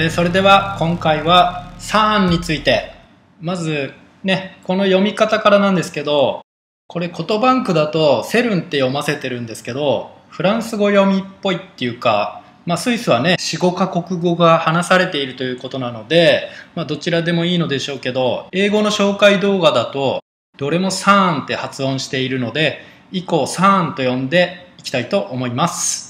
えーそれでは今回はサーンについてまずねこの読み方からなんですけどこれ言バンクだとセルンって読ませてるんですけどフランス語読みっぽいっていうか、まあ、スイスはね45カ国語が話されているということなので、まあ、どちらでもいいのでしょうけど英語の紹介動画だとどれもサーンって発音しているので以降サーンと呼んでいきたいと思います。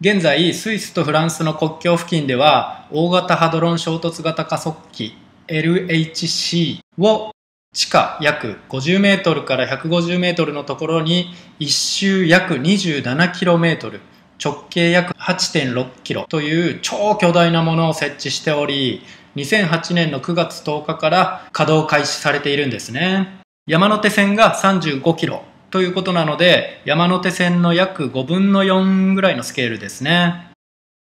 現在スイスとフランスの国境付近では大型ハドロン衝突型加速器 LHC を地下約50メートルから150メートルのところに一周約27キロメートル直径約8.6キロという超巨大なものを設置しており2008年の9月10日から稼働開始されているんですね。山手線が35キロ。ということなので山手線の約5分の4ぐらいのスケールですね。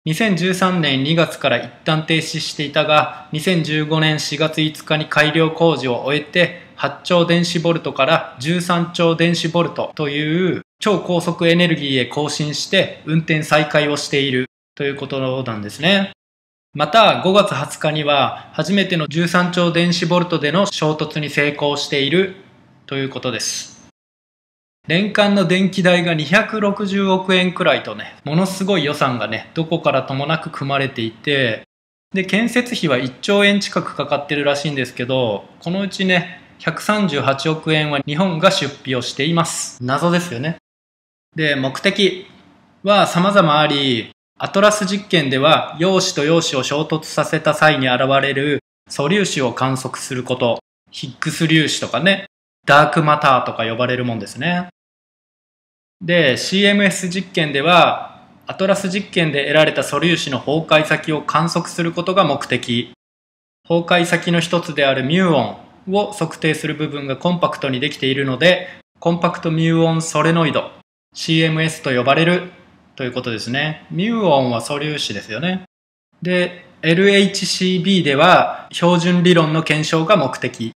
2013年2月から一旦停止していたが2015年4月5日に改良工事を終えて8兆電子ボルトから13兆電子ボルトという超高速エネルギーへ更新して運転再開をしているということなんですね。また5月20日には初めての13兆電子ボルトでの衝突に成功しているということです。年間の電気代が260億円くらいとね、ものすごい予算がね、どこからともなく組まれていて、で、建設費は1兆円近くかかってるらしいんですけど、このうちね、138億円は日本が出費をしています。謎ですよね。で、目的は様々あり、アトラス実験では陽子と陽子を衝突させた際に現れる素粒子を観測すること、ヒッグス粒子とかね、ダークマターとか呼ばれるもんですね。で、CMS 実験では、アトラス実験で得られた素粒子の崩壊先を観測することが目的。崩壊先の一つであるミューオンを測定する部分がコンパクトにできているので、コンパクトミューオンソレノイド、CMS と呼ばれるということですね。ミューオンは素粒子ですよね。で、LHCb では標準理論の検証が目的。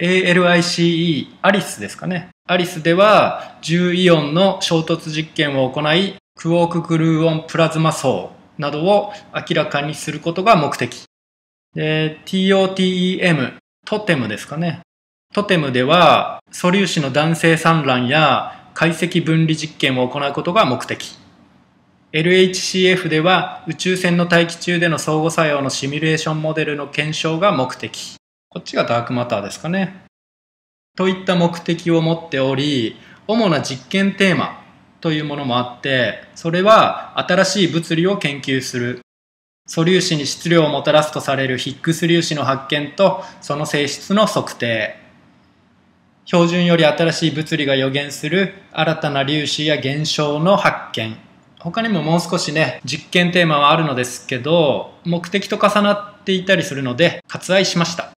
ALICE、アリスですかね。アリスでは10イオンの衝突実験を行い、クォークグルーオンプラズマ層などを明らかにすることが目的。TOTEM、トテムですかね。トテムでは素粒子の弾性産卵や解析分離実験を行うことが目的。LHCF では宇宙船の大気中での相互作用のシミュレーションモデルの検証が目的。こっちがダークマターですかね。といった目的を持っており、主な実験テーマというものもあって、それは新しい物理を研究する。素粒子に質量をもたらすとされるヒッグス粒子の発見とその性質の測定。標準より新しい物理が予言する新たな粒子や現象の発見。他にももう少しね、実験テーマはあるのですけど、目的と重なっていたりするので割愛しました。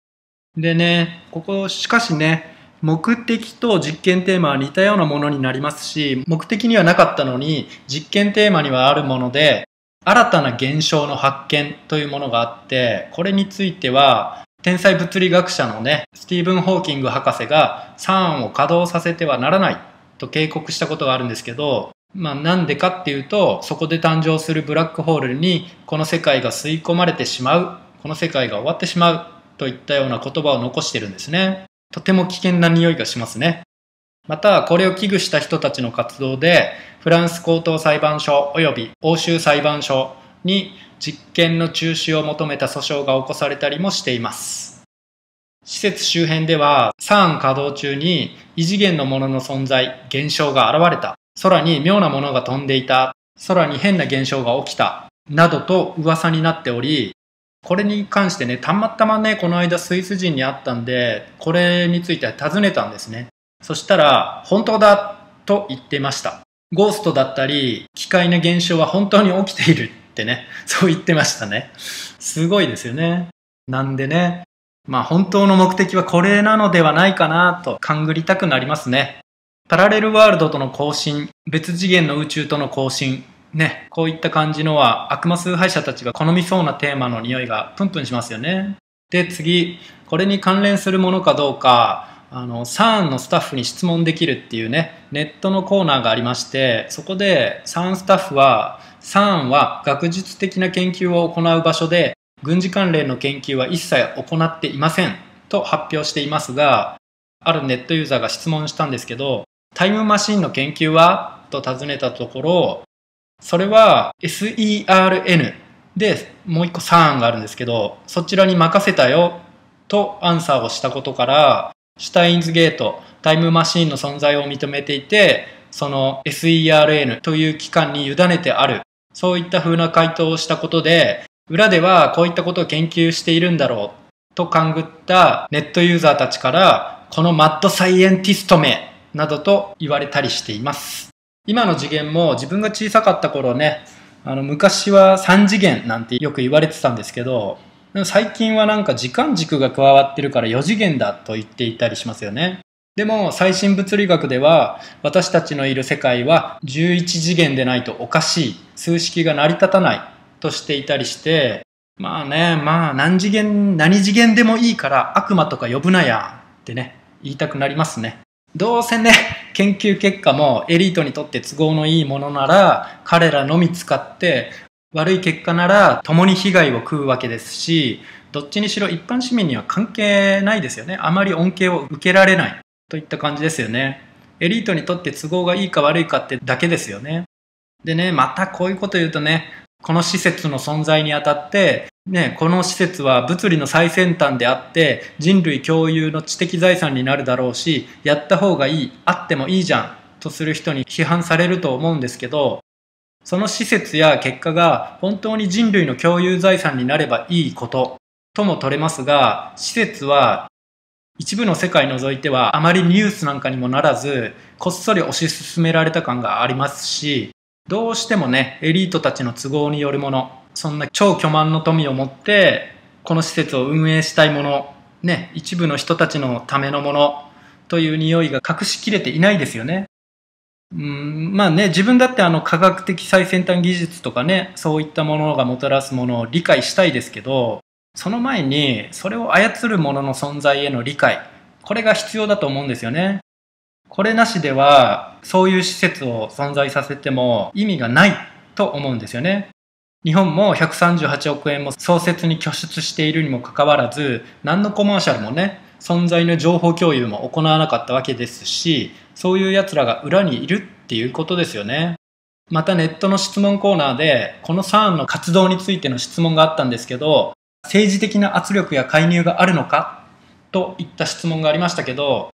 でね、ここしかしね、目的と実験テーマは似たようなものになりますし、目的にはなかったのに実験テーマにはあるもので、新たな現象の発見というものがあって、これについては、天才物理学者のね、スティーブン・ホーキング博士が CERN を稼働させてはならないと警告したことがあるんですけど、まあなんでかっていうと、そこで誕生するブラックホールにこの世界が吸い込まれてしまう、この世界が終わってしまうといったような言葉を残してるんですね。とても危険な匂いがしますね。また、これを危惧した人たちの活動で、フランス高等裁判所及び欧州裁判所に実験の中止を求めた訴訟が起こされたりもしています。施設周辺では、CERN 稼働中に異次元のものの存在、現象が現れた。空に妙なものが飛んでいた。空に変な現象が起きた。などと噂になっており、これに関してね、たまたまね、この間スイス人に会ったんで、これについて尋ねたんですね。そしたら、本当だと言ってました。ゴーストだったり、奇怪な現象は本当に起きているってね、そう言ってましたね。すごいですよね。なんでね、まあ本当の目的はこれなのではないかなと勘ぐりたくなりますね。パラレルワールドとの交信、別次元の宇宙との交信、ね、こういった感じのは悪魔崇拝者たちが好みそうなテーマの匂いがプンプンしますよね。で、次、これに関連するものかどうか、あの、CERN のスタッフに質問できるっていうね、ネットのコーナーがありまして、そこで CERN スタッフは、CERN は学術的な研究を行う場所で、軍事関連の研究は一切行っていませんと発表していますが、あるネットユーザーが質問したんですけど、タイムマシンの研究は？と尋ねたところ、それは SERN でもう一個 CERN があるんですけど、そちらに任せたよとアンサーをしたことから、シュタインズゲート、タイムマシンの存在を認めていて、その SERN という機関に委ねてある。そういった風な回答をしたことで、裏ではこういったことを研究しているんだろうと勘ぐったネットユーザーたちから、このマッドサイエンティスト名などと言われたりしています。今の次元も自分が小さかった頃ね、あの昔は3次元なんてよく言われてたんですけど、最近はなんか時間軸が加わってるから4次元だと言っていたりしますよね。でも最新物理学では私たちのいる世界は11次元でないとおかしい数式が成り立たないとしていたりしてまあねまあ何次元何次元でもいいから悪魔とか呼ぶなやってね言いたくなりますねどうせね研究結果もエリートにとって都合のいいものなら彼らのみ使って悪い結果なら共に被害を食うわけですしどっちにしろ一般市民には関係ないですよねあまり恩恵を受けられないといった感じですよね。エリートにとって都合がいいか悪いかってだけですよね。でね、またこういうこと言うとね、この施設の存在にあたって、ね、この施設は物理の最先端であって人類共有の知的財産になるだろうし、やった方がいい、あってもいいじゃんとする人に批判されると思うんですけど、その施設や結果が本当に人類の共有財産になればいいこととも取れますが、施設は一部の世界除いてはあまりニュースなんかにもならず、こっそり推し進められた感がありますし、どうしてもね、エリートたちの都合によるもの、そんな超巨万の富を持って、この施設を運営したいもの、ね、一部の人たちのためのものという匂いが隠しきれていないですよね。うんまあね、自分だってあの科学的最先端技術とかね、そういったものがもたらすものを理解したいですけど、その前にそれを操るものの存在への理解これが必要だと思うんですよねこれなしではそういう施設を存在させても意味がないと思うんですよね。日本も138億円も創設に拠出しているにもかかわらず何のコマーシャルもね存在の情報共有も行わなかったわけですしそういう奴らが裏にいるっていうことですよね。またネットの質問コーナーでこの SARN の活動についての質問があったんですけど政治的な圧力や介入があるのかといった質問がありましたけど、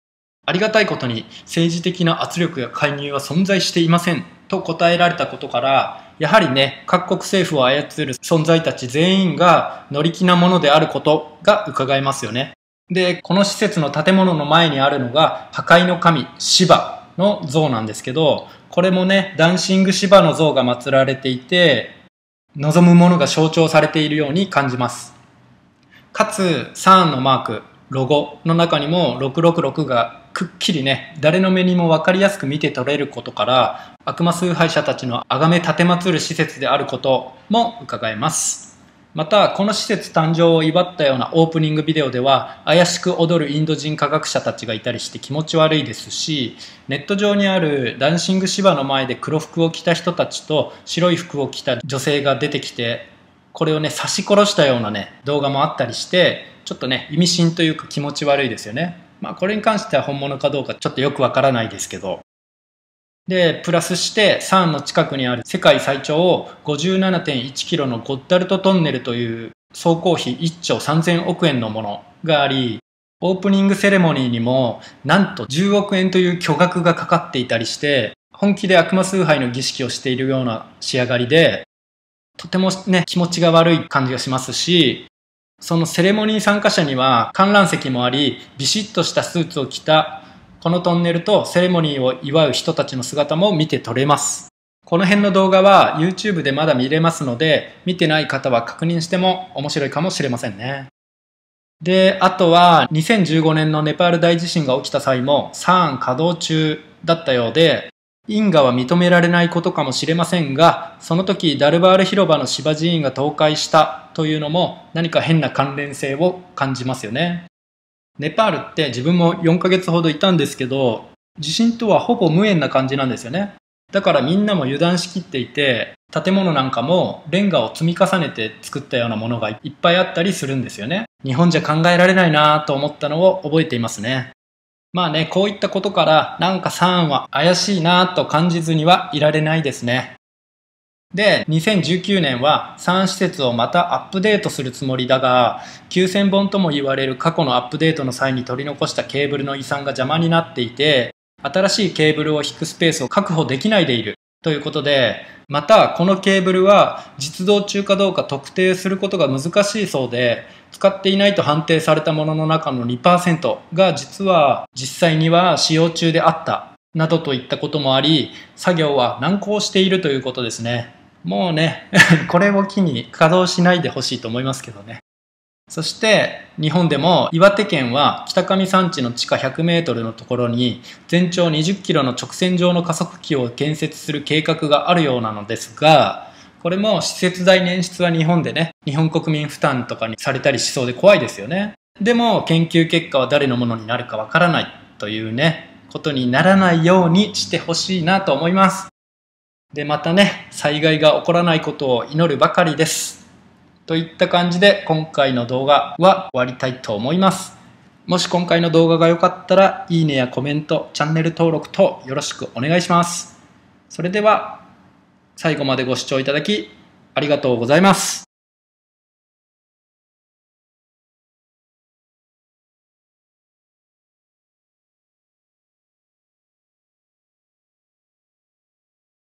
ありがたいことに政治的な圧力や介入は存在していませんと答えられたことから、やはりね、各国政府を操る存在たち全員が乗り気なものであることが伺えますよね。で、この施設の建物の前にあるのが破壊の神、シバの像なんですけど、これもね、ダンシングシバの像が祀られていて、望むものが象徴されているように感じます。かつ3のマークロゴの中にも666がくっきりね誰の目にも分かりやすく見て取れることから悪魔崇拝者たちの崇め奉る施設であることも伺えますまたこの施設誕生を祝ったようなオープニングビデオでは怪しく踊るインド人科学者たちがいたりして気持ち悪いですしネット上にあるダンシング芝の前で黒服を着た人たちと白い服を着た女性が出てきてこれをね、刺し殺したようなね、動画もあったりして、ちょっとね、意味深というか気持ち悪いですよね。まあ、これに関しては本物かどうかちょっとよくわからないですけど。で、プラスして、サンの近くにある世界最長57.1キロのゴッダルトトンネルという総工費1兆3000億円のものがあり、オープニングセレモニーにもなんと10億円という巨額がかかっていたりして、本気で悪魔崇拝の儀式をしているような仕上がりで、とてもね、気持ちが悪い感じがしますし、そのセレモニー参加者には観覧席もあり、ビシッとしたスーツを着たこのトンネルとセレモニーを祝う人たちの姿も見て取れます。この辺の動画は YouTube でまだ見れますので、見てない方は確認しても面白いかもしれませんね。で、あとは2015年のネパール大地震が起きた際も SARN 稼働中だったようで、因果は認められないことかもしれませんが、その時ダルバール広場の芝寺院が倒壊したというのも何か変な関連性を感じますよね。ネパールって自分も4ヶ月ほどいたんですけど、地震とはほぼ無縁な感じなんですよね。だからみんなも油断しきっていて、建物なんかもレンガを積み重ねて作ったようなものがいっぱいあったりするんですよね。日本じゃ考えられないなぁと思ったのを覚えていますね。まあね、こういったことからなんか3は怪しいなと感じずにはいられないですね。で、2019年は3施設をまたアップデートするつもりだが、9000本とも言われる過去のアップデートの際に取り残したケーブルの遺産が邪魔になっていて、新しいケーブルを引くスペースを確保できないでいるということで、またこのケーブルは実動中かどうか特定することが難しいそうで、使っていないと判定されたものの中の2%が実は実際には使用中であったなどといったこともあり、作業は難航しているということですね。もうね、これを機に稼働しないでほしいと思いますけどね。そして日本でも岩手県は北上山地の地下100メートルのところに全長20キロの直線状の加速器を建設する計画があるようなのですが、これも施設代捻出は日本でね、日本国民負担とかにされたりしそうで怖いですよね。でも研究結果は誰のものになるかわからないというね、ことにならないようにしてほしいなと思います。で、またね、災害が起こらないことを祈るばかりです。といった感じで今回の動画は終わりたいと思います。もし今回の動画が良かったら、いいねやコメント、チャンネル登録等よろしくお願いします。それでは、最後までご視聴いただきありがとうございます。